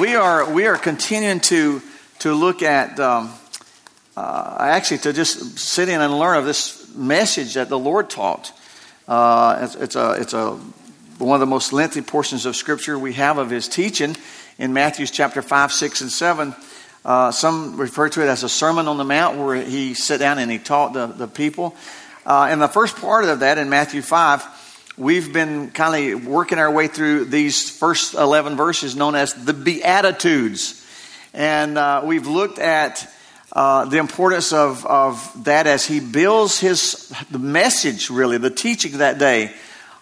we are we are continuing to to look at um, uh, actually to just sit in and learn of this message that the Lord taught. Uh, it's, it's, a it's a one of the most lengthy portions of Scripture we have of His teaching in Matthew's chapter five, six, and seven. Uh, some refer to it as a Sermon on the Mount, where He sat down and He taught the the people. Uh, and the first part of that in Matthew five we've been kind of working our way through these first 11 verses known as the Beatitudes. And uh, we've looked at uh, the importance of, of that as he builds his the message, really, the teaching that day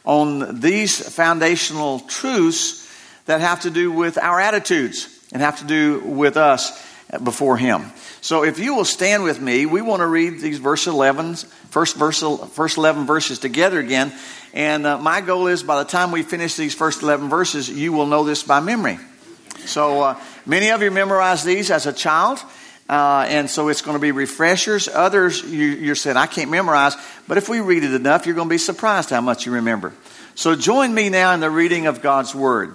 on these foundational truths that have to do with our attitudes and have to do with us before him. So if you will stand with me, we want to read these verse 11, first, verse, first 11 verses together again. And uh, my goal is by the time we finish these first 11 verses, you will know this by memory. So uh, many of you memorized these as a child. Uh, and so it's going to be refreshers. Others, you, you're saying, I can't memorize. But if we read it enough, you're going to be surprised how much you remember. So join me now in the reading of God's Word.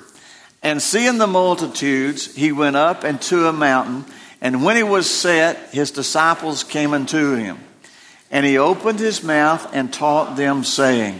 And seeing the multitudes, he went up into a mountain and when he was set, his disciples came unto him. And he opened his mouth and taught them, saying,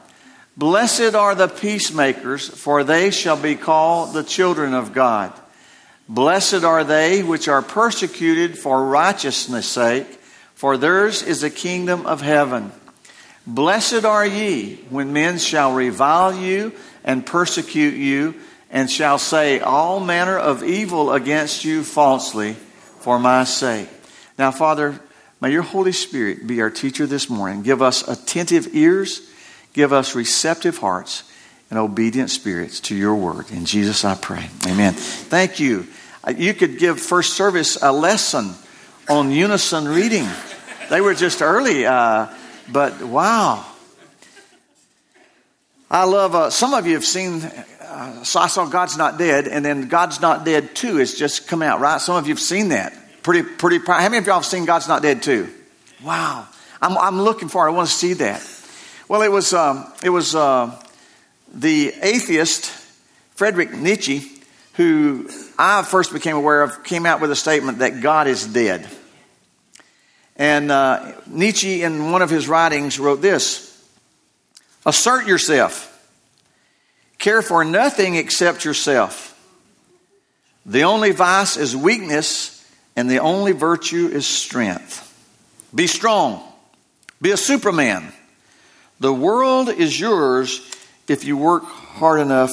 Blessed are the peacemakers, for they shall be called the children of God. Blessed are they which are persecuted for righteousness' sake, for theirs is the kingdom of heaven. Blessed are ye when men shall revile you and persecute you, and shall say all manner of evil against you falsely for my sake. Now, Father, may your Holy Spirit be our teacher this morning. Give us attentive ears, give us receptive hearts, and obedient spirits to your word. In Jesus I pray. Amen. Thank you. Uh, you could give first service a lesson on unison reading. They were just early, uh, but wow. I love, uh, some of you have seen uh, so I saw God's Not Dead, and then God's Not Dead 2 has just come out, right? Some of you have seen that. Pretty, pretty. How many of y'all have seen God's Not Dead 2? Wow. I'm, I'm looking for it. I want to see that. Well, it was, um, it was uh, the atheist, Friedrich Nietzsche, who I first became aware of, came out with a statement that God is dead. And uh, Nietzsche, in one of his writings, wrote this Assert yourself. Care for nothing except yourself. The only vice is weakness, and the only virtue is strength. Be strong. Be a superman. The world is yours if you work hard enough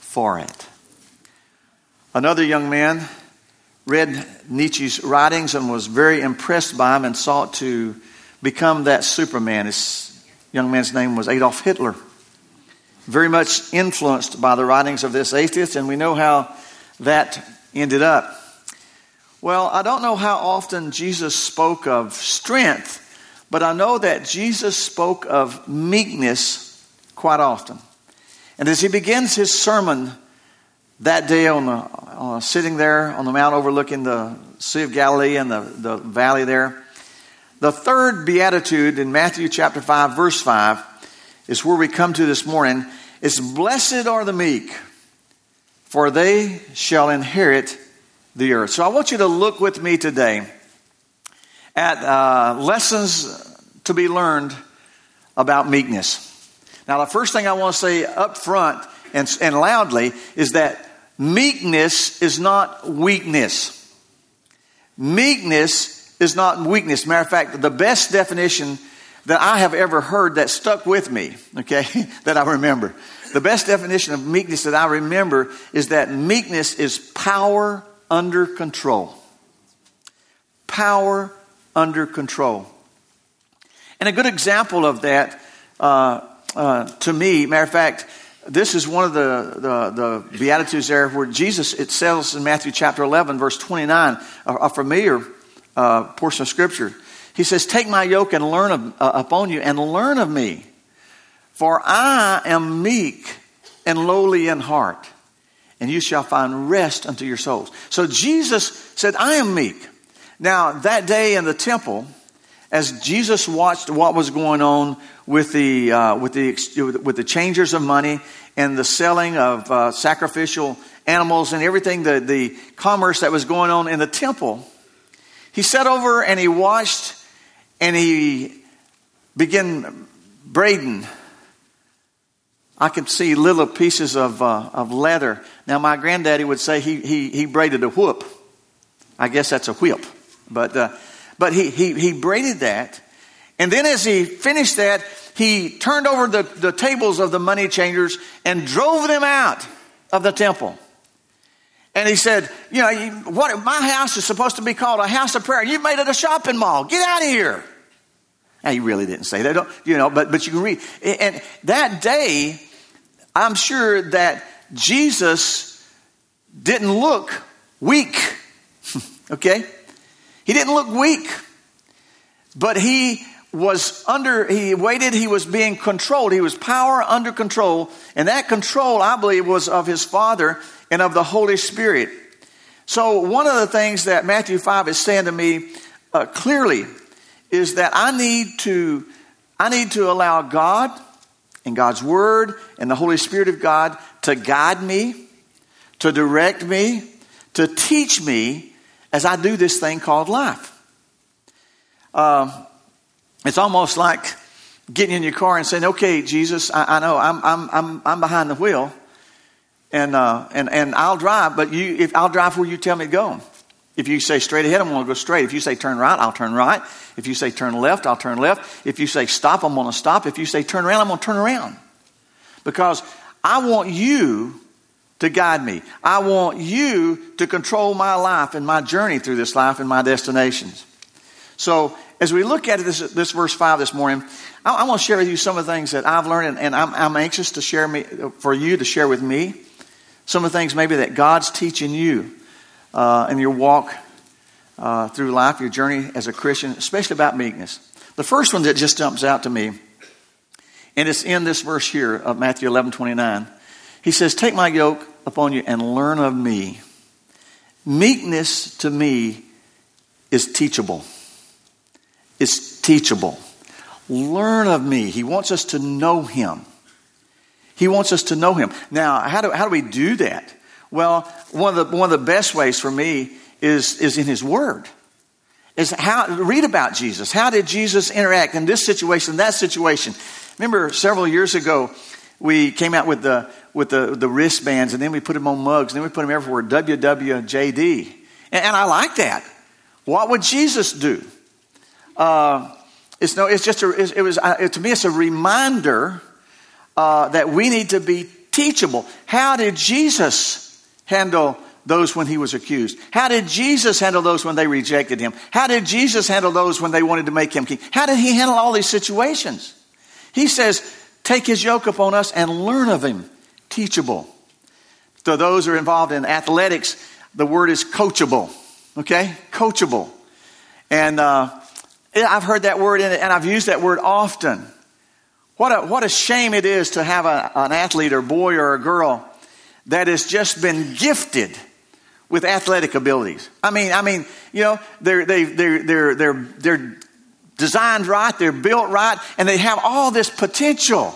for it. Another young man read Nietzsche's writings and was very impressed by him and sought to become that superman. This young man's name was Adolf Hitler very much influenced by the writings of this atheist, and we know how that ended up. Well, I don't know how often Jesus spoke of strength, but I know that Jesus spoke of meekness quite often. And as he begins his sermon that day on the uh, sitting there on the mount overlooking the Sea of Galilee and the, the valley there, the third beatitude in Matthew chapter 5, verse 5, is where we come to this morning. It's blessed are the meek, for they shall inherit the earth. So I want you to look with me today at uh, lessons to be learned about meekness. Now, the first thing I want to say up front and, and loudly is that meekness is not weakness. Meekness is not weakness. Matter of fact, the best definition that I have ever heard that stuck with me, okay, that I remember. The best definition of meekness that I remember is that meekness is power under control. Power under control. And a good example of that, uh, uh, to me, matter of fact, this is one of the, the, the, Beatitudes there where Jesus, it says in Matthew chapter 11, verse 29, a, a familiar uh, portion of Scripture. He says, Take my yoke and learn of, uh, upon you and learn of me, for I am meek and lowly in heart, and you shall find rest unto your souls. So Jesus said, I am meek. Now, that day in the temple, as Jesus watched what was going on with the, uh, with the, with the changers of money and the selling of uh, sacrificial animals and everything, the, the commerce that was going on in the temple, he sat over and he watched and he began braiding. I could see little pieces of, uh, of leather. Now, my granddaddy would say he, he, he braided a whoop. I guess that's a whip. But uh, but he, he, he braided that. And then as he finished that, he turned over the, the tables of the money changers and drove them out of the temple. And he said, You know, what, my house is supposed to be called a house of prayer. You've made it a shopping mall. Get out of here. Now, he really didn't say that, you know, but, but you can read. And that day, I'm sure that Jesus didn't look weak. okay? He didn't look weak, but he was under, he waited, he was being controlled. He was power under control. And that control, I believe, was of his Father and of the Holy Spirit. So, one of the things that Matthew 5 is saying to me uh, clearly is that I need to, I need to allow God and God's Word and the Holy Spirit of God to guide me, to direct me, to teach me as I do this thing called life. Uh, it's almost like getting in your car and saying, "Okay, Jesus, I, I know I'm, I'm, I'm, I'm behind the wheel, and, uh, and, and I'll drive, but you, if I'll drive where you tell me to go. If you say straight ahead, I'm going to go straight. If you say turn right, I'll turn right. If you say turn left, I'll turn left. If you say stop, I'm going to stop. If you say turn around, I'm going to turn around. Because I want you to guide me. I want you to control my life and my journey through this life and my destinations. So, as we look at this, this verse 5 this morning, I, I want to share with you some of the things that I've learned, and, and I'm, I'm, anxious to share me, for you to share with me. Some of the things maybe that God's teaching you uh, in your walk uh, through life, your journey as a Christian, especially about meekness. The first one that just jumps out to me, and it's in this verse here of Matthew 11 29. He says, Take my yoke upon you and learn of me. Meekness to me is teachable. It's teachable. Learn of me. He wants us to know him. He wants us to know him. Now, how do, how do we do that? Well, one of the, one of the best ways for me is, is in his word. Is how read about Jesus. How did Jesus interact in this situation, that situation? Remember several years ago, we came out with the with the, the wristbands, and then we put them on mugs, and then we put them everywhere, WWJD. And, and I like that. What would Jesus do? Uh, it's, no, it's just a, it was, uh, to me, it's a reminder uh, that we need to be teachable. How did Jesus handle those when he was accused? How did Jesus handle those when they rejected him? How did Jesus handle those when they wanted to make him king? How did he handle all these situations? He says, Take his yoke upon us and learn of him teachable. So those who are involved in athletics, the word is coachable. Okay? Coachable. And uh, I've heard that word and I've used that word often. What a, what a shame it is to have a, an athlete or boy or a girl that has just been gifted with athletic abilities. I mean, I mean, you know, they're, they, they're, they're, they're, they're designed right, they're built right, and they have all this potential,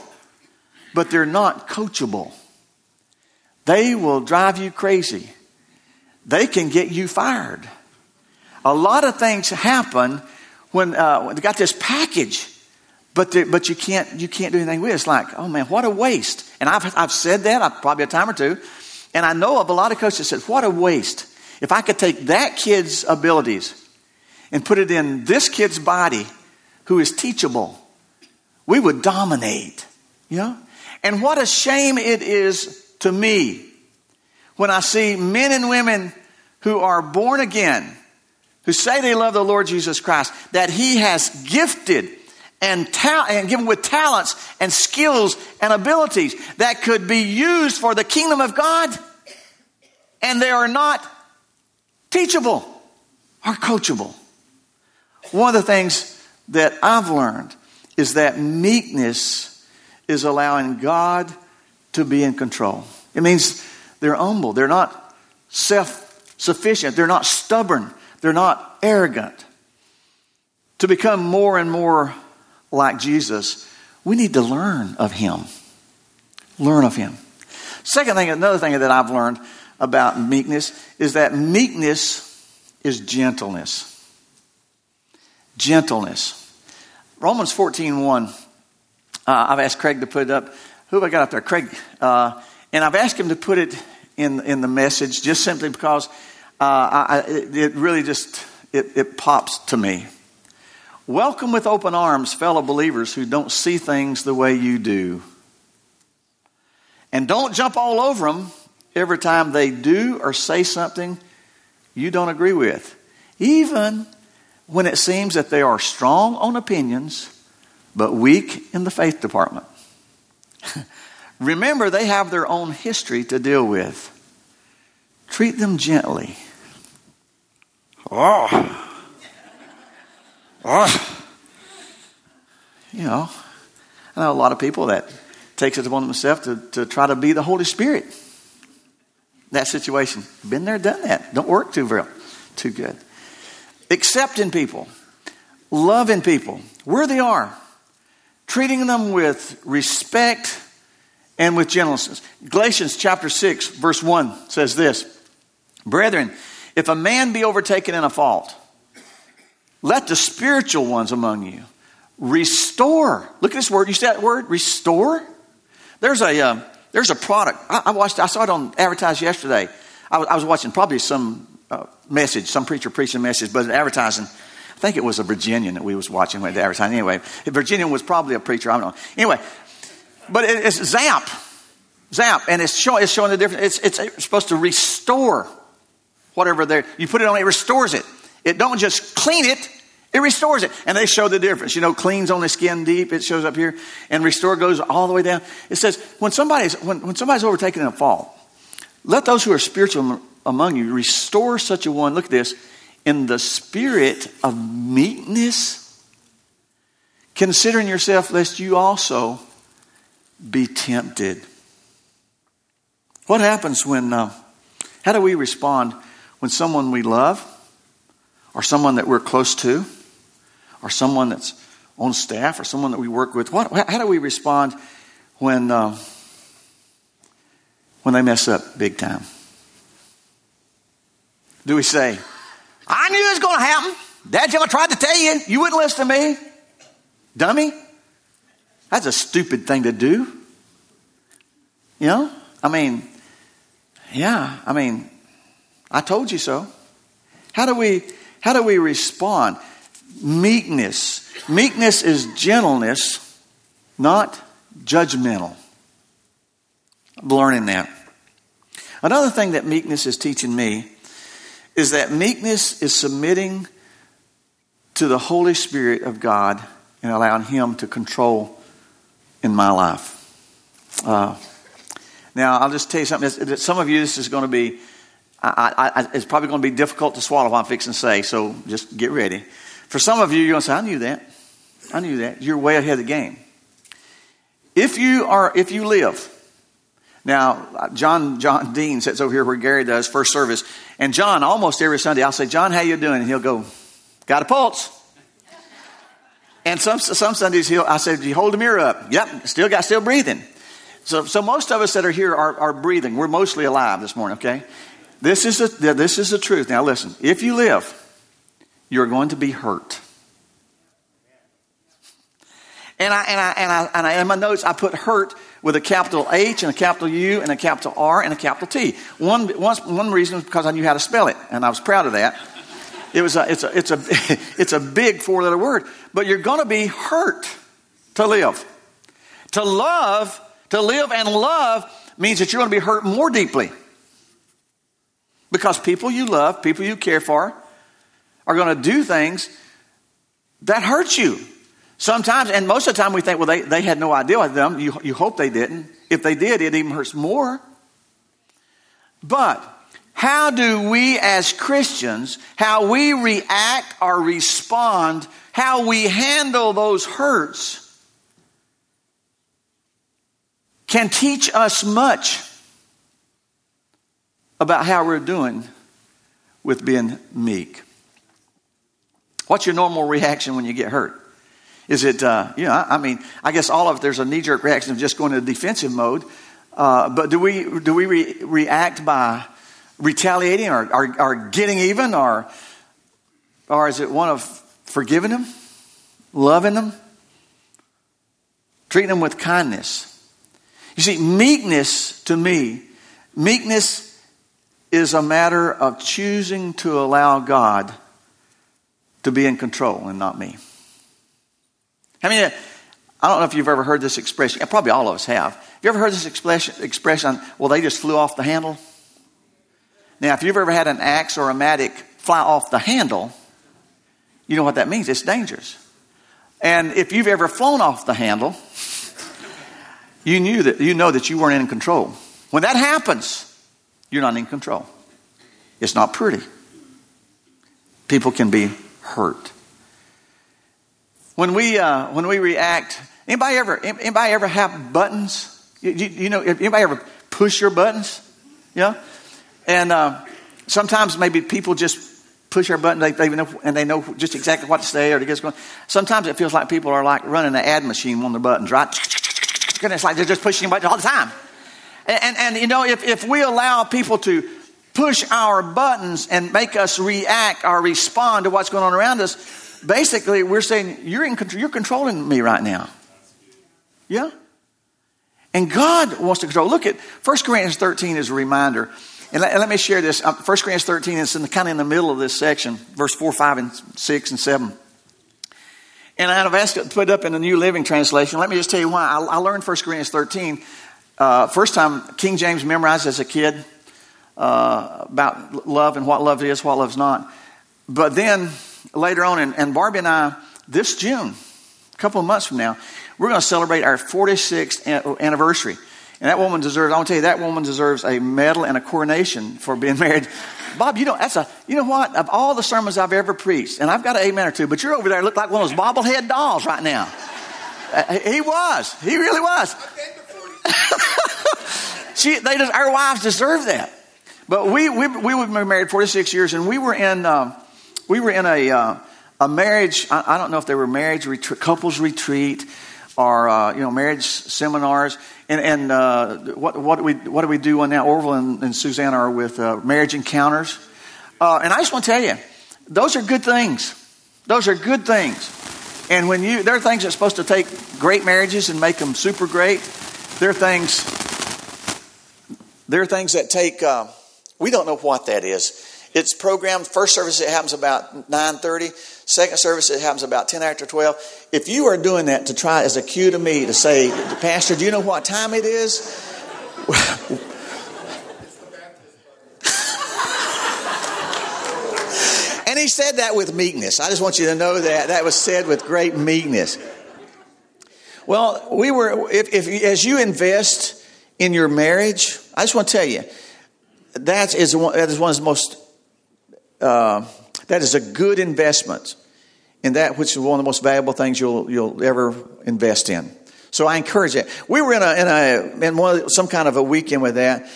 but they're not coachable. They will drive you crazy. They can get you fired. A lot of things happen when, uh, they got this package, but but you can't you can't do anything with it. It's like, oh man, what a waste. And I've I've said that probably a time or two, and I know of a lot of coaches that said, what a waste. If I could take that kid's abilities and put it in this kid's body, who is teachable, we would dominate. You know? And what a shame it is to me when I see men and women who are born again, who say they love the Lord Jesus Christ, that He has gifted and, ta- and given with talents and skills and abilities that could be used for the kingdom of God. And they are not teachable or coachable. One of the things that I've learned is that meekness is allowing God to be in control. It means they're humble, they're not self sufficient, they're not stubborn, they're not arrogant. To become more and more like Jesus, we need to learn of Him. Learn of Him. Second thing, another thing that I've learned about meekness is that meekness is gentleness. Gentleness. Romans 14 1. Uh, I've asked Craig to put it up. Who have I got up there? Craig. Uh, and I've asked him to put it in, in the message just simply because uh, I, it, it, really just it, it pops to me. Welcome with open arms, fellow believers who don't see things the way you do. And don't jump all over them every time they do or say something you don't agree with, even when it seems that they are strong on opinions but weak in the faith department. Remember, they have their own history to deal with. Treat them gently. Oh. Oh. You know, I know a lot of people that takes it upon themselves to, to try to be the Holy Spirit. That situation. Been there, done that. Don't work too well, too good. Accepting people, loving people where they are, treating them with respect and with gentleness. Galatians chapter 6, verse 1 says this Brethren, if a man be overtaken in a fault, let the spiritual ones among you restore. Look at this word. You see that word? Restore? There's a, uh, there's a product. I, I, watched, I saw it on advertised yesterday. I was, I was watching probably some uh, message, some preacher preaching a message, but advertising. I think it was a Virginian that we was watching with the advertising. Anyway, Virginian was probably a preacher. I don't know. Anyway, but it, it's Zap. Zap. And it's, show, it's showing the difference. It's, it's supposed to restore whatever there. You put it on, it restores it. It don't just clean it, it restores it. And they show the difference. You know, cleans only skin deep, it shows up here, and restore goes all the way down. It says, when somebody's, when, when somebody's overtaken in a fall, let those who are spiritual among you restore such a one, look at this, in the spirit of meekness, considering yourself lest you also be tempted. What happens when, uh, how do we respond when someone we love, or someone that we're close to, or someone that's on staff, or someone that we work with, what, how do we respond when, uh, when they mess up big time? Do we say, I knew it was going to happen. Dad, I tried to tell you. You wouldn't listen to me. Dummy. That's a stupid thing to do. You know? I mean, yeah, I mean, I told you so. How do we how do we respond? Meekness. Meekness is gentleness, not judgmental. I'm learning that. Another thing that meekness is teaching me is that meekness is submitting to the Holy Spirit of God and allowing Him to control in my life. Uh, now, I'll just tell you something. Some of you, this is going to be, I, I, it's probably going to be difficult to swallow I'm fixing to say, so just get ready. For some of you, you're going to say, I knew that. I knew that. You're way ahead of the game. If you are, if you live, now, John, John Dean sits over here where Gary does first service, and John, almost every Sunday, I'll say, John, how you doing? And he'll go, got a pulse. And some, some Sundays, he'll, I said, you hold the mirror up? Yep, still got, still breathing. So, so most of us that are here are, are breathing. We're mostly alive this morning, okay? This is, the, this is the truth. Now listen, if you live, you're going to be hurt. And I, and I, and I, and I, in my notes, I put hurt with a capital H and a capital U and a capital R and a capital T. One, one, one reason was because I knew how to spell it, and I was proud of that. It was a, it's, a, it's, a, it's a big four letter word. But you're going to be hurt to live. To love, to live and love means that you're going to be hurt more deeply. Because people you love, people you care for, are going to do things that hurt you. Sometimes, and most of the time, we think, well, they, they had no idea with them. You, you hope they didn't. If they did, it even hurts more. But how do we as Christians, how we react or respond, how we handle those hurts, can teach us much about how we're doing with being meek. What's your normal reaction when you get hurt? Is it, uh, you know, I mean, I guess all of it, there's a knee jerk reaction of just going into defensive mode. Uh, but do we, do we re- react by retaliating or, or, or, getting even or, or is it one of forgiving them, loving them, treating them with kindness? You see, meekness to me, meekness is a matter of choosing to allow God to be in control and not me. I mean, I don't know if you've ever heard this expression. Probably all of us have. Have you ever heard this expression, expression well, they just flew off the handle? Now, if you've ever had an axe or a mattock fly off the handle, you know what that means. It's dangerous. And if you've ever flown off the handle, you knew that you know that you weren't in control. When that happens, you're not in control. It's not pretty. People can be hurt. When we uh, when we react, anybody ever anybody ever have buttons? You, you, know, anybody ever push your buttons? Yeah, and uh, sometimes maybe people just push our button, they, they know, and they know just exactly what to say or to get going. Sometimes it feels like people are like running an ad machine on their buttons, right? And it's like they're just pushing buttons all the time. And, and, and, you know, if, if we allow people to push our buttons and make us react or respond to what's going on around us, basically we're saying, you're, in control, you're controlling me right now. Yeah? And God wants to control. Look at 1 Corinthians 13 as a reminder. And let, and let me share this. 1 uh, Corinthians 13 is in the, kind of in the middle of this section, verse 4, 5, and 6, and 7. And I've asked it to put it up in the New Living Translation. Let me just tell you why. I, I learned 1 Corinthians 13 uh, first time King James memorized as a kid uh, about love and what love is, what love's not. But then later on, and, and Barbie and I, this June, a couple of months from now, we're going to celebrate our 46th anniversary. And that woman deserves, I want to tell you, that woman deserves a medal and a coronation for being married. Bob, you know, that's a, you know what? Of all the sermons I've ever preached, and I've got an amen or two, but you're over there look like one of those bobblehead dolls right now. Uh, he was. He really was. she, they, just, our wives deserve that. But we, we, we be married 46 years, and we were in, um, we were in a, uh, a marriage, I, I, don't know if they were marriage retreat, couples retreat or, uh, you know, marriage seminars. And, and uh, what, what, do we, what do we do on now? Orville and, and Suzanne are with uh, marriage encounters. Uh, and I just want to tell you, those are good things. Those are good things. And when you, there are things that's supposed to take great marriages and make them super great. There are things, there are things that take, uh, we don't know what that is. It's programmed, first service it happens about 9.30, second service it happens about 10 after 12. If you are doing that to try as a cue to me to say, Pastor, do you know what time it is? and he said that with meekness. I just want you to know that. That was said with great meekness. Well, we were, if, if as you invest in your marriage, I just want to tell you, that is one, that is one of the most, uh, that is a good investment in that which is one of the most valuable things you'll, you'll ever invest in. So I encourage it. We were in a, in a, in one, some kind of a weekend with that.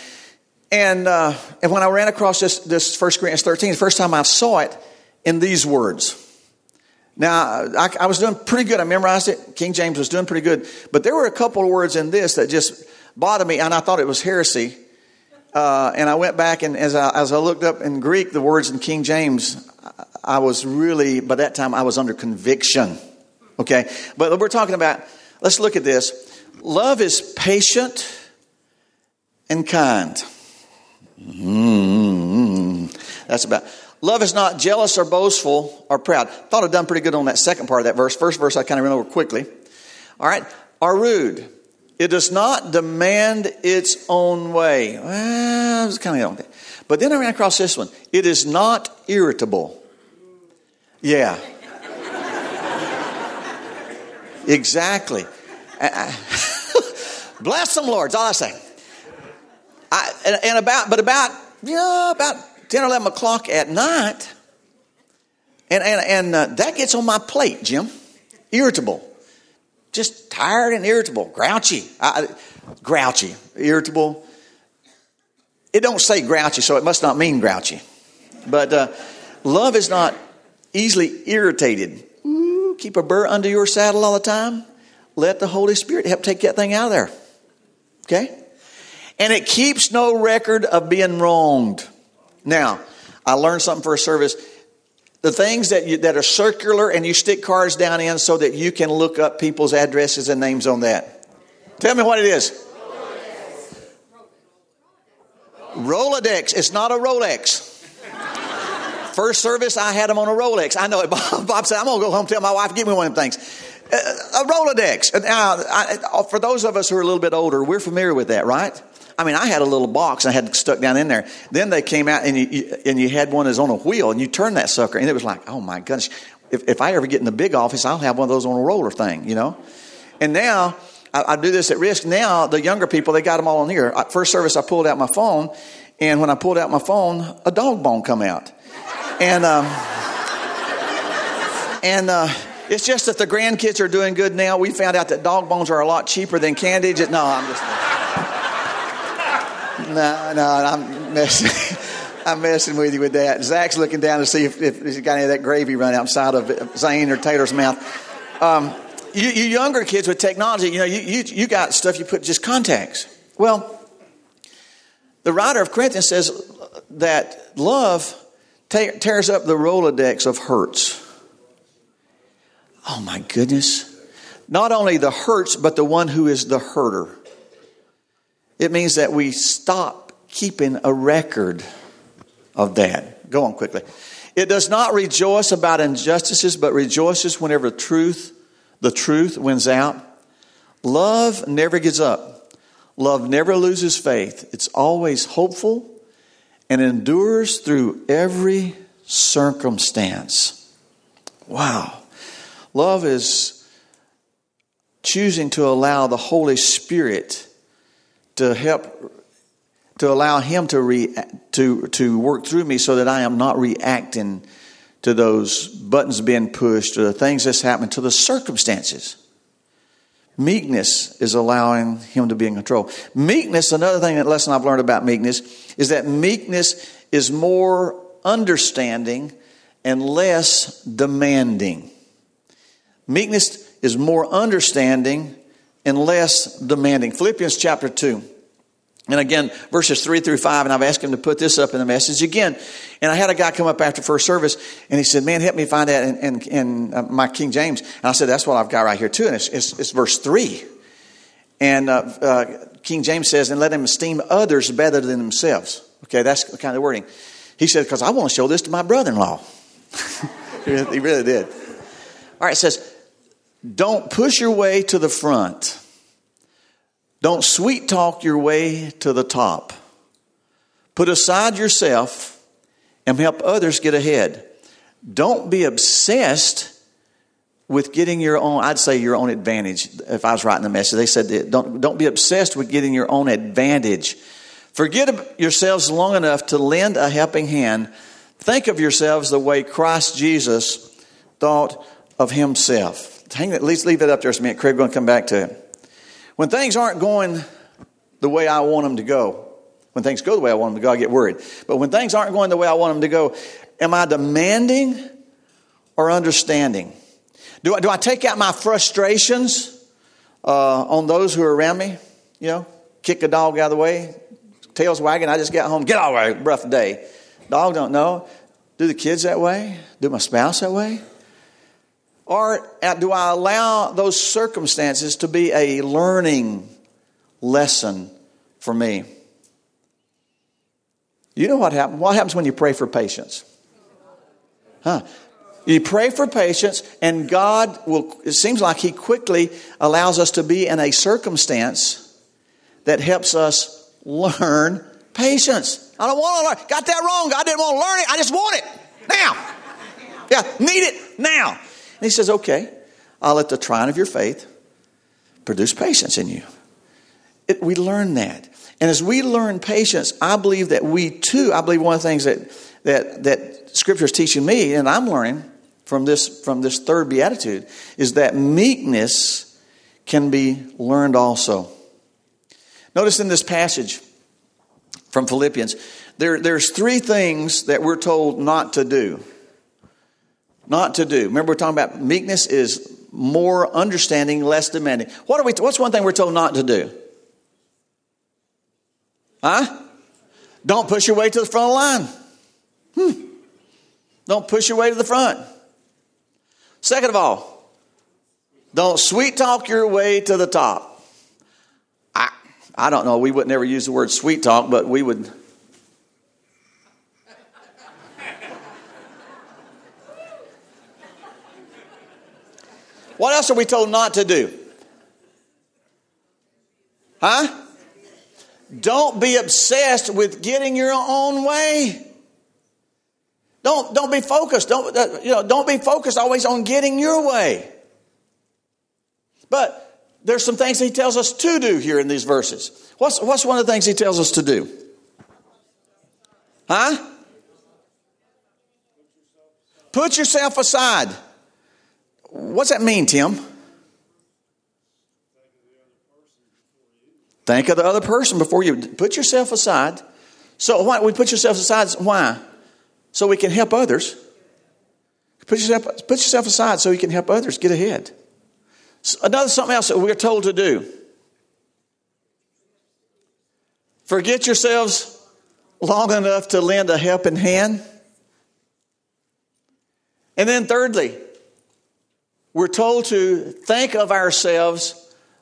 And, uh, and when I ran across this, this 1 Corinthians 13, the first time I saw it in these words. Now, I, I, was doing pretty good. I memorized it. King James was doing pretty good. But there were a couple of words in this that just bothered me, and I thought it was heresy. Uh, and I went back, and as I, as I looked up in Greek the words in King James, I was really, by that time, I was under conviction. Okay? But we're talking about, let's look at this. Love is patient and kind. Mm-hmm. That's about. Love is not jealous or boastful or proud. Thought I'd done pretty good on that second part of that verse. First verse I kind of over quickly. All right. Are rude. It does not demand its own way. Well, it's kind of But then I ran across this one. It is not irritable. Yeah. Exactly. Bless them, Lord. That's all I say. I, and, and about, but about, yeah, about 10 or 11 o'clock at night, and, and, and uh, that gets on my plate, Jim. Irritable. Just tired and irritable. Grouchy. I, grouchy. Irritable. It don't say grouchy, so it must not mean grouchy. But uh, love is not easily irritated. Ooh, keep a burr under your saddle all the time. Let the Holy Spirit help take that thing out of there. Okay? And it keeps no record of being wronged. Now, I learned something for a service. The things that, you, that are circular and you stick cards down in so that you can look up people's addresses and names on that. Tell me what it is. Rolodex. It's not a Rolex. First service, I had them on a Rolex. I know it. Bob said, I'm going to go home tell my wife, give me one of them things. Uh, a Rolodex. Now, I, for those of us who are a little bit older, we're familiar with that, right? I mean, I had a little box and I had stuck down in there. Then they came out and you, you and you had one that's on a wheel and you turn that sucker and it was like, oh my goodness. If, if I ever get in the big office, I'll have one of those on a roller thing, you know? And now, I, I do this at risk. Now, the younger people, they got them all on here. First service, I pulled out my phone and when I pulled out my phone, a dog bone come out. And, um, and, uh, it's just that the grandkids are doing good now. We found out that dog bones are a lot cheaper than candy. No, I'm just. No, no, I'm messing. I'm messing with you with that. Zach's looking down to see if, if he's got any of that gravy running outside of Zane or Taylor's mouth. Um, you, you, younger kids with technology, you know, you, you, you got stuff you put just contacts. Well, the writer of Corinthians says that love tears up the Rolodex of hurts. Oh my goodness. Not only the hurts, but the one who is the hurter. It means that we stop keeping a record of that. Go on quickly. It does not rejoice about injustices, but rejoices whenever truth, the truth wins out. Love never gives up. Love never loses faith. It's always hopeful and endures through every circumstance. Wow. Love is choosing to allow the Holy Spirit to help to allow him to re, to to work through me so that I am not reacting to those buttons being pushed or the things that's happening to the circumstances. Meekness is allowing him to be in control. Meekness, another thing, that lesson I've learned about meekness is that meekness is more understanding and less demanding. Meekness is more understanding and less demanding. Philippians chapter 2. And again, verses 3 through 5, and I've asked him to put this up in the message again. And I had a guy come up after first service, and he said, Man, help me find that in, in, in uh, my King James. And I said, That's what I've got right here, too. And it's, it's, it's verse 3. And uh, uh, King James says, And let them esteem others better than themselves. Okay, that's the kind of wording. He said, Because I want to show this to my brother in law. he really did. All right, it says, don't push your way to the front. Don't sweet talk your way to the top. Put aside yourself and help others get ahead. Don't be obsessed with getting your own, I'd say your own advantage. If I was writing the message, they said, don't, don't be obsessed with getting your own advantage. Forget yourselves long enough to lend a helping hand. Think of yourselves the way Christ Jesus thought of himself hang at least leave it up there for a minute. Craig going to come back to it. When things aren't going the way I want them to go, when things go the way I want them to go, I get worried. But when things aren't going the way I want them to go, am I demanding or understanding? Do I, do I take out my frustrations uh, on those who are around me? You know, kick a dog out of the way, tails wagging. I just got home. Get the way. Rough day. Dog don't know. Do the kids that way? Do my spouse that way? Or uh, do I allow those circumstances to be a learning lesson for me? You know what happens? What happens when you pray for patience? Huh? You pray for patience, and God will, it seems like He quickly allows us to be in a circumstance that helps us learn patience. I don't want to learn. Got that wrong. I didn't want to learn it. I just want it now. Yeah, need it now. And he says, Okay, I'll let the trying of your faith produce patience in you. It, we learn that. And as we learn patience, I believe that we too, I believe one of the things that, that, that Scripture is teaching me, and I'm learning from this, from this third beatitude, is that meekness can be learned also. Notice in this passage from Philippians, there, there's three things that we're told not to do. Not to do. Remember, we're talking about meekness is more understanding, less demanding. What are we, what's one thing we're told not to do? Huh? Don't push your way to the front line. Hmm. Don't push your way to the front. Second of all, don't sweet talk your way to the top. I, I don't know, we would never use the word sweet talk, but we would. What else are we told not to do? Huh? Don't be obsessed with getting your own way. Don't, don't be focused. Don't, uh, you know, don't be focused always on getting your way. But there's some things he tells us to do here in these verses. What's, what's one of the things he tells us to do? Huh? Put yourself aside. What's that mean, Tim? Think of the other person before you put yourself aside. So why we put yourself aside? Why? So we can help others. Put yourself, put yourself aside so you can help others get ahead. Another something else that we're told to do. Forget yourselves long enough to lend a helping hand. And then thirdly, we're told to think of ourselves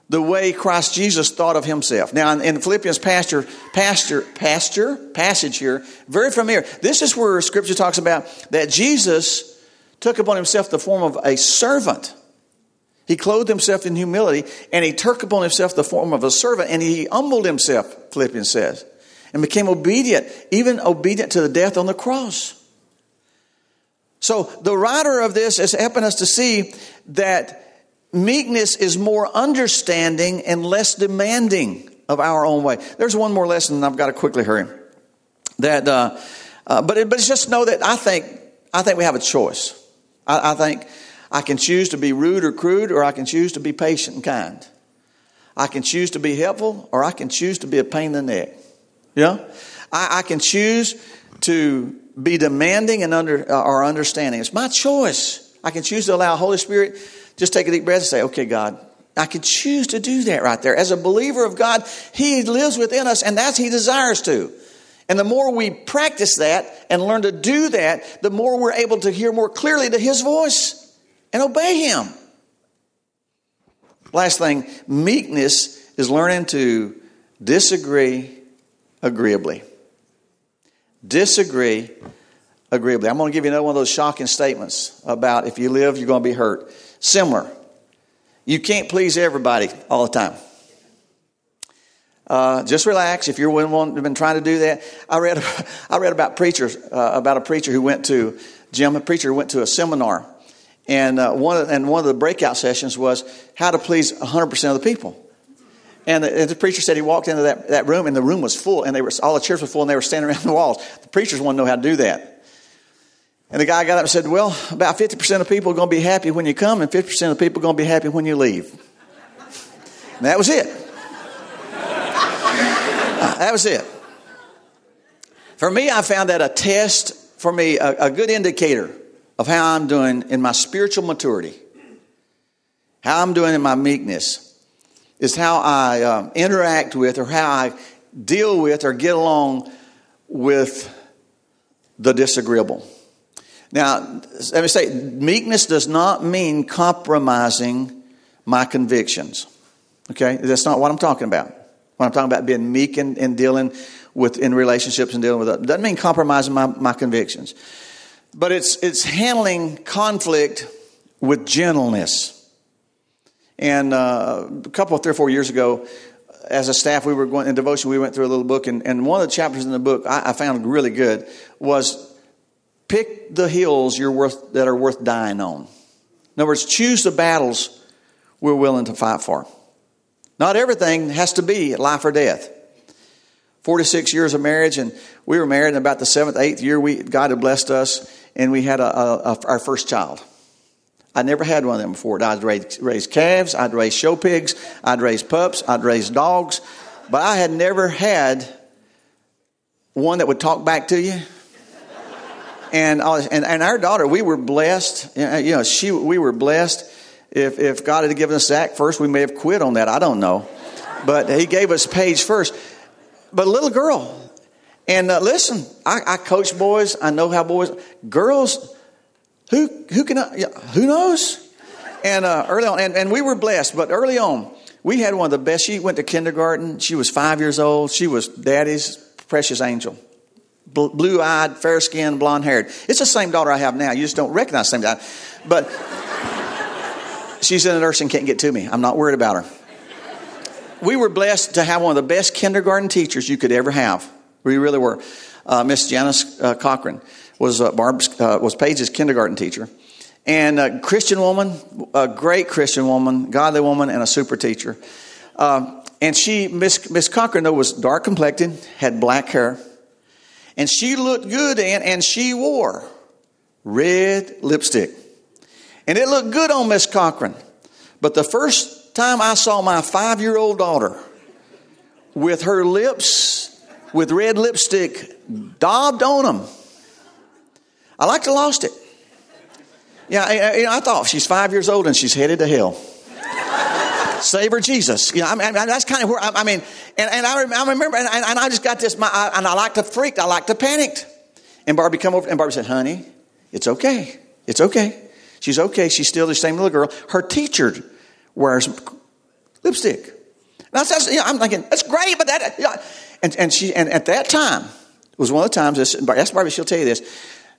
the way Christ Jesus thought of himself. Now, in Philippians pastor, pastor, pastor, passage here, very familiar. This is where Scripture talks about that Jesus took upon himself the form of a servant. He clothed himself in humility, and he took upon himself the form of a servant, and he humbled himself, Philippians says, and became obedient, even obedient to the death on the cross. So the writer of this is helping us to see that meekness is more understanding and less demanding of our own way. There's one more lesson, I've got to quickly hurry. That, uh, uh, but, it, but it's just know that I think I think we have a choice. I, I think I can choose to be rude or crude, or I can choose to be patient and kind. I can choose to be helpful, or I can choose to be a pain in the neck. Yeah, I, I can choose to be demanding and under uh, or understanding. It's my choice. I can choose to allow Holy Spirit just take a deep breath and say, okay, God, I can choose to do that right there. As a believer of God, He lives within us, and that's He desires to. And the more we practice that and learn to do that, the more we're able to hear more clearly to His voice and obey Him. Last thing meekness is learning to disagree agreeably. Disagree agreeably. I'm going to give you another one of those shocking statements about if you live, you're going to be hurt. Similar. You can't please everybody all the time. Uh, just relax. If you're one been trying to do that, I read I read about preachers uh, about a preacher who went to Jim, a preacher went to a seminar, and uh, one of, and one of the breakout sessions was how to please 100 percent of the people. And the, and the, preacher said he walked into that, that room and the room was full and they were all the chairs were full and they were standing around the walls. The preachers want to know how to do that. And the guy got up and said, Well, about 50% of people are going to be happy when you come, and 50% of people are going to be happy when you leave. And that was it. that was it. For me, I found that a test, for me, a, a good indicator of how I'm doing in my spiritual maturity, how I'm doing in my meekness, is how I um, interact with or how I deal with or get along with the disagreeable. Now, let me say, meekness does not mean compromising my convictions. Okay? That's not what I'm talking about. When I'm talking about being meek and, and dealing with in relationships and dealing with it doesn't mean compromising my, my convictions. But it's it's handling conflict with gentleness. And uh, a couple, of three or four years ago, as a staff, we were going in devotion. We went through a little book, and, and one of the chapters in the book I, I found really good was pick the hills you're worth, that are worth dying on. In other words, choose the battles we're willing to fight for. Not everything has to be life or death. 46 years of marriage, and we were married in about the seventh, eighth year, we, God had blessed us, and we had a, a, a, our first child. I never had one of them before. I'd raised calves, I'd raised show pigs, I'd raised pups, I'd raised dogs, but I had never had one that would talk back to you. And, and, and our daughter, we were blessed. You know, she, we were blessed. If, if God had given us Zach first, we may have quit on that. I don't know. But He gave us Paige first. But a little girl. And uh, listen, I, I coach boys. I know how boys, girls, who, who can, who knows? And uh, early on, and, and we were blessed, but early on, we had one of the best. She went to kindergarten. She was five years old. She was daddy's precious angel. Blue eyed, fair skinned, blonde haired. It's the same daughter I have now. You just don't recognize the same guy. But she's in a nursing, and can't get to me. I'm not worried about her. We were blessed to have one of the best kindergarten teachers you could ever have. We really were. Uh, Miss Janice uh, Cochran was uh, Barb's, uh, was Paige's kindergarten teacher, and a Christian woman, a great Christian woman, godly woman, and a super teacher. Uh, and she, Miss Miss Cochran, though, was dark complected, had black hair, and she looked good, and, and she wore red lipstick. And it looked good on Miss Cochran. But the first time I saw my five year old daughter with her lips with red lipstick daubed on them, I like to lost it. Yeah, I, I, I thought she's five years old and she's headed to hell. Save her, Jesus. You know, I mean, that's kind of where I, I mean, and, and I, I remember, and, and, I just got this, my, I, and I like to freak, I like to panic. And Barbie come over, and Barbie said, "Honey, it's okay, it's okay." She's okay. She's still the same little girl. Her teacher wears lipstick. Now, you know, I'm thinking, that's great, but that, you know, and, and she, and at that time, it was one of the times, this, ask Barbie, she'll tell you this.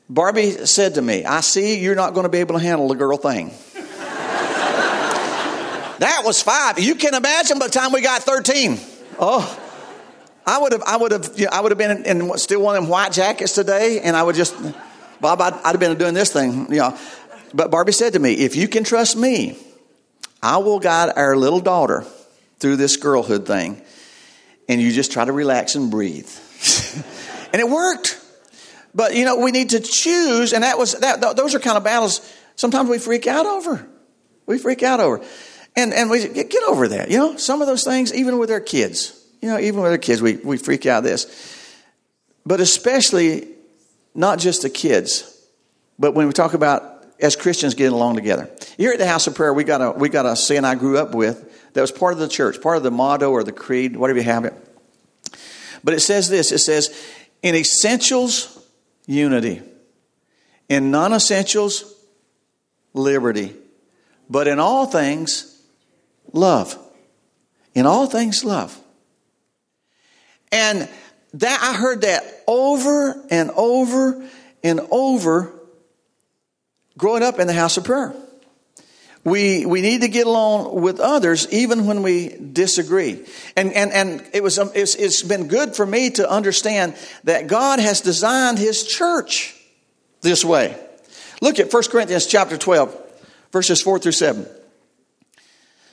Barbie said to me, I see you're not going to be able to handle the girl thing. that was five. You can imagine by the time we got 13. Oh, I would have, I would have, you know, I would have been in, in, still one of them white jackets today, and I would just, Bob, I'd, I'd have been doing this thing, you know. But Barbie said to me, If you can trust me, I will guide our little daughter through this girlhood thing. And you just try to relax and breathe. and it worked. But you know, we need to choose, and that was that. Those are kind of battles. Sometimes we freak out over. We freak out over, and and we get, over that. You know, some of those things, even with our kids. You know, even with our kids, we we freak out this. But especially, not just the kids, but when we talk about as Christians getting along together. Here at the House of Prayer, we got a we got a saying I grew up with that was part of the church, part of the motto or the creed, whatever you have it. But it says this: it says, in essentials, unity. In non-essentials, liberty. But in all things, love. In all things, love. And that I heard that over and over and over growing up in the house of prayer. We, we need to get along with others even when we disagree. And, and, and it was, um, it's, it's been good for me to understand that God has designed His church this way. Look at 1 Corinthians chapter 12, verses 4 through 7. It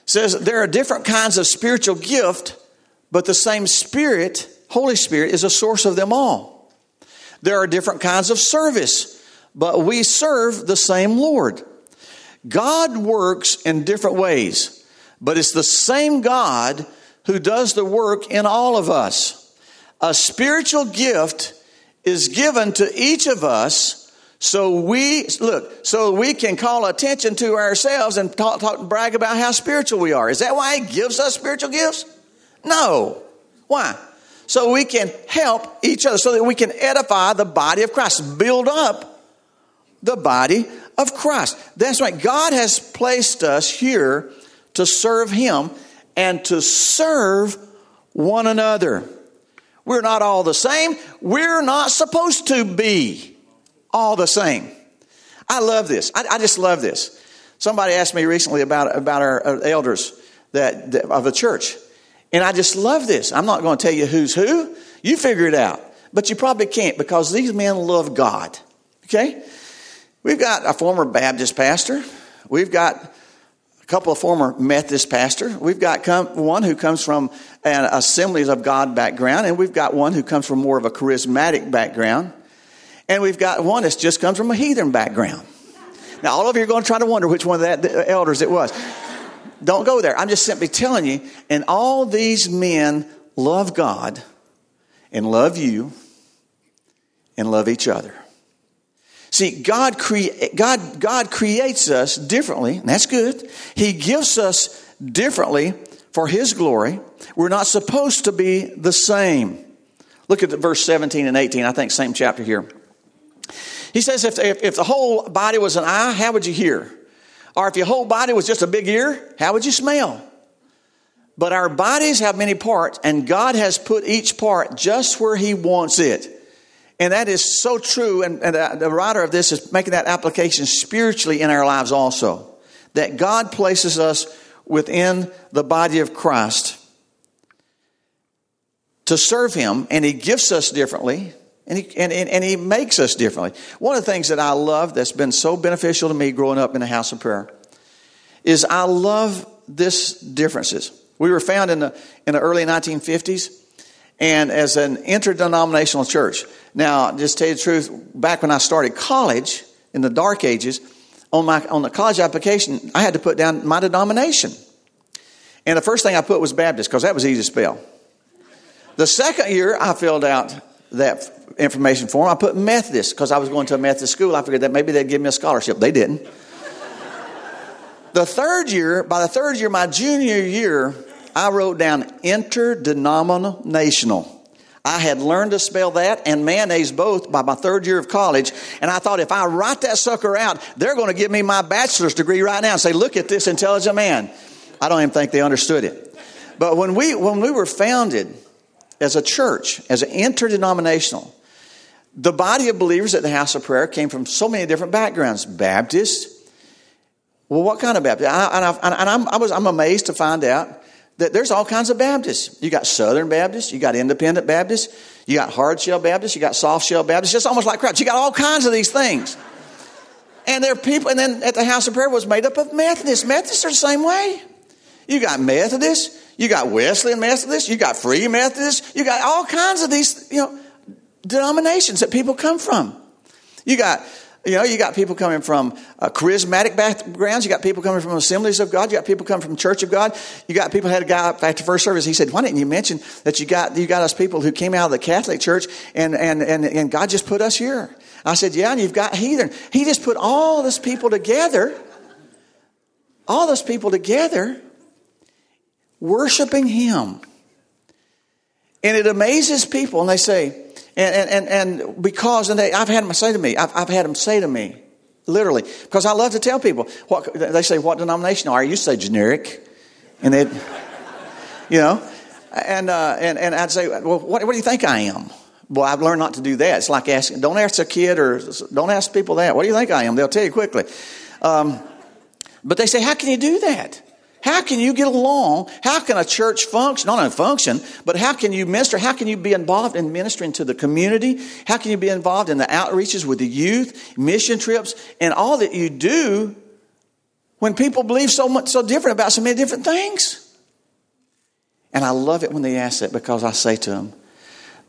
says, There are different kinds of spiritual gift, but the same Spirit, Holy Spirit, is a source of them all. There are different kinds of service but we serve the same Lord. God works in different ways, but it's the same God who does the work in all of us. A spiritual gift is given to each of us so we look so we can call attention to ourselves and talk, talk and brag about how spiritual we are. Is that why he gives us spiritual gifts? No. Why? So we can help each other, so that we can edify the body of Christ, build up the body of Christ. That's right. God has placed us here to serve Him and to serve one another. We're not all the same. We're not supposed to be all the same. I love this. I, I just love this. Somebody asked me recently about, about our, elders that, that, of a church. And I just love this. I'm not going to tell you who's who. You figure it out. But you probably can't because these men love God. Okay? We've got a former Baptist pastor. We've got a couple of former Methodist pastors. We've got come, one who comes from an Assemblies of God background, and we've got one who comes from more of a charismatic background, and we've got one that just comes from a heathen background. Now, all of you are going to try to wonder which one of the elders it was. Don't go there. I'm just simply telling you, and all these men love God and love you and love each other. See, God, crea- God, God creates us differently, and that's good. He gives us differently for His glory. We're not supposed to be the same. Look at the verse 17 and 18, I think, same chapter here. He says, if, if, if the whole body was an eye, how would you hear? Or if your whole body was just a big ear, how would you smell? But our bodies have many parts, and God has put each part just where He wants it. And that is so true. And, and uh, the writer of this is making that application spiritually in our lives also. That God places us within the body of Christ to serve Him, and He gifts us differently, and he, and, and, and he makes us differently. One of the things that I love that's been so beneficial to me growing up in the house of prayer is I love this differences. We were found in the, in the early 1950s and as an interdenominational church. Now, just to tell you the truth, back when I started college in the dark ages, on, my, on the college application, I had to put down my denomination. And the first thing I put was Baptist because that was easy to spell. The second year, I filled out that information form. I put Methodist because I was going to a Methodist school. I figured that maybe they'd give me a scholarship. They didn't. the third year, by the third year, my junior year, I wrote down interdenominational. I had learned to spell that and mayonnaise both by my third year of college. And I thought if I write that sucker out, they're going to give me my bachelor's degree right now and say, look at this intelligent man. I don't even think they understood it. But when we, when we were founded as a church, as an interdenominational, the body of believers at the house of prayer came from so many different backgrounds. Baptist. Well, what kind of Baptist? I, and, I, and I'm, I was, I'm amazed to find out that there's all kinds of Baptists. You got Southern Baptists, you got Independent Baptists, you got hard shell Baptists, you got soft shell Baptists, just almost like crowds. You got all kinds of these things. And there are people, and then at the house of prayer was made up of Methodists. Methodists are the same way. You got Methodists, you got Wesleyan Methodists, you got Free Methodists, you got all kinds of these, you know, denominations that people come from. You got you know, you got people coming from uh, charismatic backgrounds. You got people coming from assemblies of God. You got people coming from Church of God. You got people had a guy up after first service. He said, "Why didn't you mention that you got you got us people who came out of the Catholic Church and and and, and God just put us here?" I said, "Yeah, and you've got heathen. He just put all those people together, all those people together, worshiping Him." And it amazes people, and they say, and, and, and because, and they, I've had them say to me, I've, I've had them say to me, literally, because I love to tell people, what, they say, what denomination are you? You say generic. And they, you know, and, uh, and, and I'd say, well, what, what do you think I am? Well, I've learned not to do that. It's like asking, don't ask a kid or don't ask people that. What do you think I am? They'll tell you quickly. Um, but they say, how can you do that? How can you get along? How can a church function? Not only function, but how can you minister? How can you be involved in ministering to the community? How can you be involved in the outreaches with the youth, mission trips, and all that you do when people believe so much so different about so many different things? And I love it when they ask that because I say to them,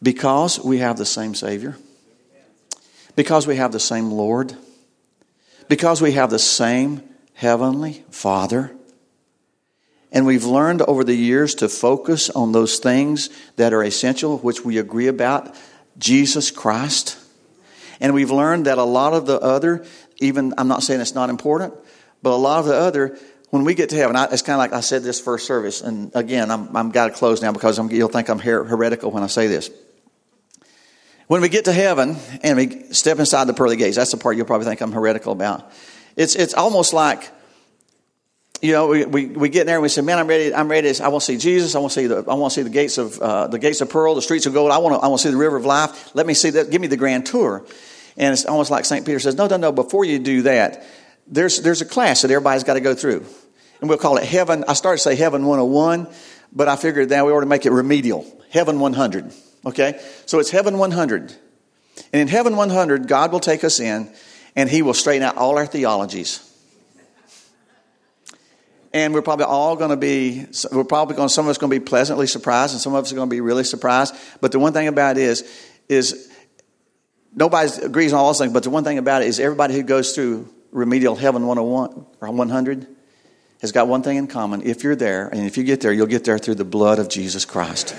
because we have the same Savior, because we have the same Lord, because we have the same Heavenly Father and we've learned over the years to focus on those things that are essential, which we agree about Jesus Christ. And we've learned that a lot of the other, even, I'm not saying it's not important, but a lot of the other, when we get to heaven, I, it's kind of like I said this first service, and again, I'm, I'm got to close now because I'm, you'll think I'm her- heretical when I say this. When we get to heaven and we step inside the pearly gates, that's the part you'll probably think I'm heretical about. It's, it's almost like you know, we, we, we get there and we say, man, I'm ready. I'm ready. I want to see Jesus. I want to see the, I want to see the gates of, uh, the gates of pearl, the streets of gold. I want to, I want to see the river of life. Let me see that. Give me the grand tour. And it's almost like St. Peter says, no, no, no. Before you do that, there's, there's a class that everybody's got to go through. And we'll call it heaven. I started to say heaven 101, but I figured that we ought to make it remedial. Heaven 100. Okay. So it's heaven 100. And in heaven 100, God will take us in and he will straighten out all our theologies. And we're probably all going to be, we're probably going, some of us going to be pleasantly surprised, and some of us are going to be really surprised. But the one thing about it is, is nobody agrees on all those things, but the one thing about it is everybody who goes through remedial heaven 101 or 100 has got one thing in common. If you're there, and if you get there, you'll get there through the blood of Jesus Christ.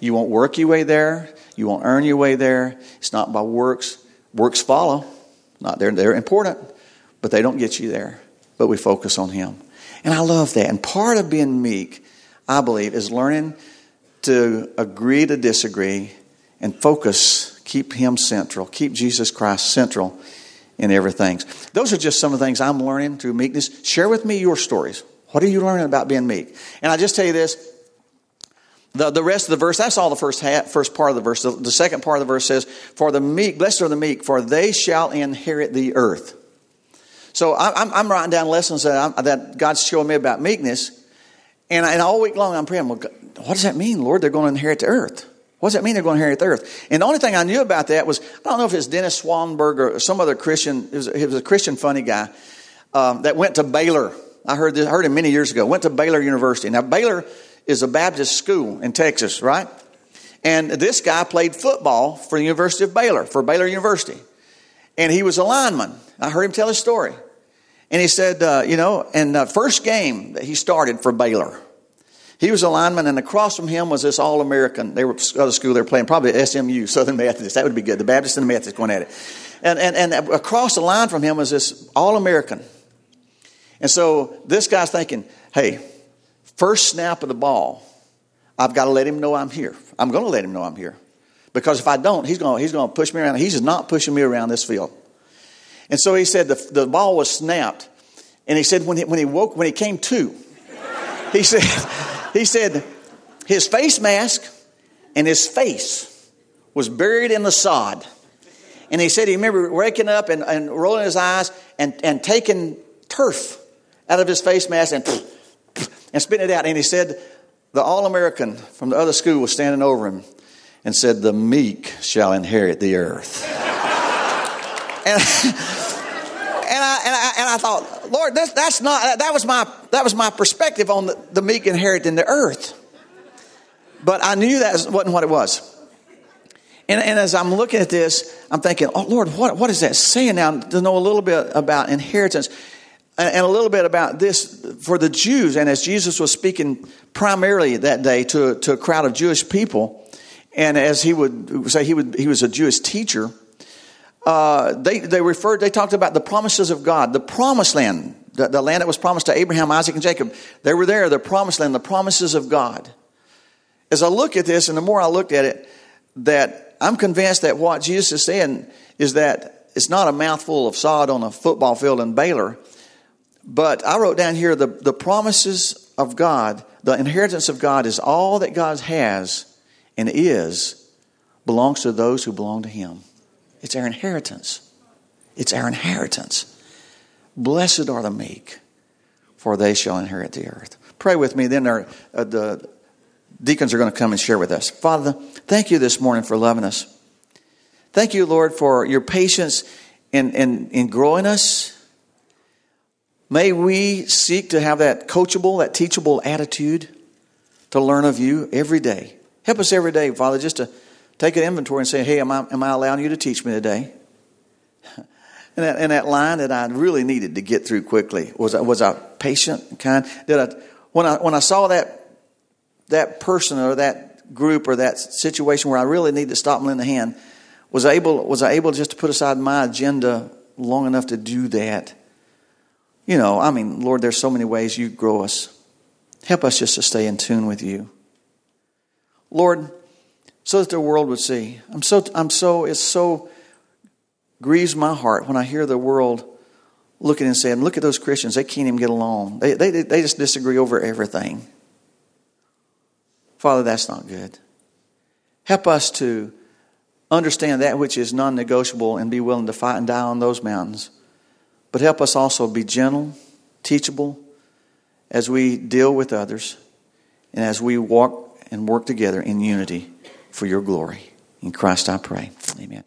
You won't work your way there. You won't earn your way there. It's not by works. Works follow. Not they're, they're important, but they don't get you there. But we focus on Him. And I love that. And part of being meek, I believe, is learning to agree to disagree and focus, keep Him central, keep Jesus Christ central in everything. Those are just some of the things I'm learning through meekness. Share with me your stories. What are you learning about being meek? And I just tell you this. The, the rest of the verse, that's all the first half, first part of the verse. The, the second part of the verse says, For the meek, blessed are the meek, for they shall inherit the earth. So I'm, I'm writing down lessons that, I'm, that God's showing me about meekness. And, and all week long I'm praying, well, what does that mean, Lord? They're going to inherit the earth. What does that mean they're going to inherit the earth? And the only thing I knew about that was, I don't know if it's Dennis Swanberg or some other Christian, he was, was a Christian funny guy um, that went to Baylor. I heard, this, heard him many years ago, went to Baylor University. Now, Baylor is a Baptist school in Texas, right? And this guy played football for the University of Baylor, for Baylor University. And he was a lineman. I heard him tell his story. And he said, uh, you know, and the first game that he started for Baylor, he was a lineman, and across from him was this All American. They were other school they were playing, probably SMU, Southern Methodist. That would be good. The Baptist and the Methodist going at it. And, and, and across the line from him was this All American. And so this guy's thinking, hey, first snap of the ball, I've got to let him know I'm here. I'm going to let him know I'm here. Because if I don't, he's going, he's to push me around. He's not pushing me around this field. And so he said the, the ball was snapped. And he said when he, when he woke, when he came to, he said, he said his face mask and his face was buried in the sod. And he said he remembered waking up and, and rolling his eyes and, and taking turf out of his face mask and, and spitting it out. And he said the All American from the other school was standing over him and said, The meek shall inherit the earth. and, and I, and I, and I thought, Lord, that's, that's not, that was my, that was my perspective on the, the meek inheriting the earth. But I knew that wasn't what it was. And, and as I'm looking at this, I'm thinking, oh, Lord, what, what is that saying now to know a little bit about inheritance and, and a little bit about this for the Jews? And as Jesus was speaking primarily that day to, to a crowd of Jewish people, and as he would say, he, would, he was a Jewish teacher uh, they, they referred, they talked about the promises of God, the promised land, the, the land that was promised to Abraham, Isaac, and Jacob. They were there, the promised land, the promises of God. As I look at this, and the more I looked at it, that I'm convinced that what Jesus is saying is that it's not a mouthful of sod on a football field in Baylor, but I wrote down here the, the promises of God, the inheritance of God is all that God has and is belongs to those who belong to Him. It's our inheritance. It's our inheritance. Blessed are the meek, for they shall inherit the earth. Pray with me, then our, uh, the deacons are going to come and share with us. Father, thank you this morning for loving us. Thank you, Lord, for your patience in, in, in growing us. May we seek to have that coachable, that teachable attitude to learn of you every day. Help us every day, Father, just to take an inventory and say, hey, am I, am I allowing you to teach me today? And that, and that line that I really needed to get through quickly was I, was I patient and kind? Did I when I when I saw that that person or that group or that situation where I really needed to stop and lend a hand, was I able was I able just to put aside my agenda long enough to do that? You know, I mean, Lord, there's so many ways you grow us. Help us just to stay in tune with you. Lord, so that the world would see. I'm so, I'm so, it so grieves my heart when I hear the world looking and saying, look at those Christians, they can't even get along. They, they, they just disagree over everything. Father, that's not good. Help us to understand that which is non negotiable and be willing to fight and die on those mountains. But help us also be gentle, teachable as we deal with others and as we walk and work together in unity for your glory. In Christ I pray. Amen.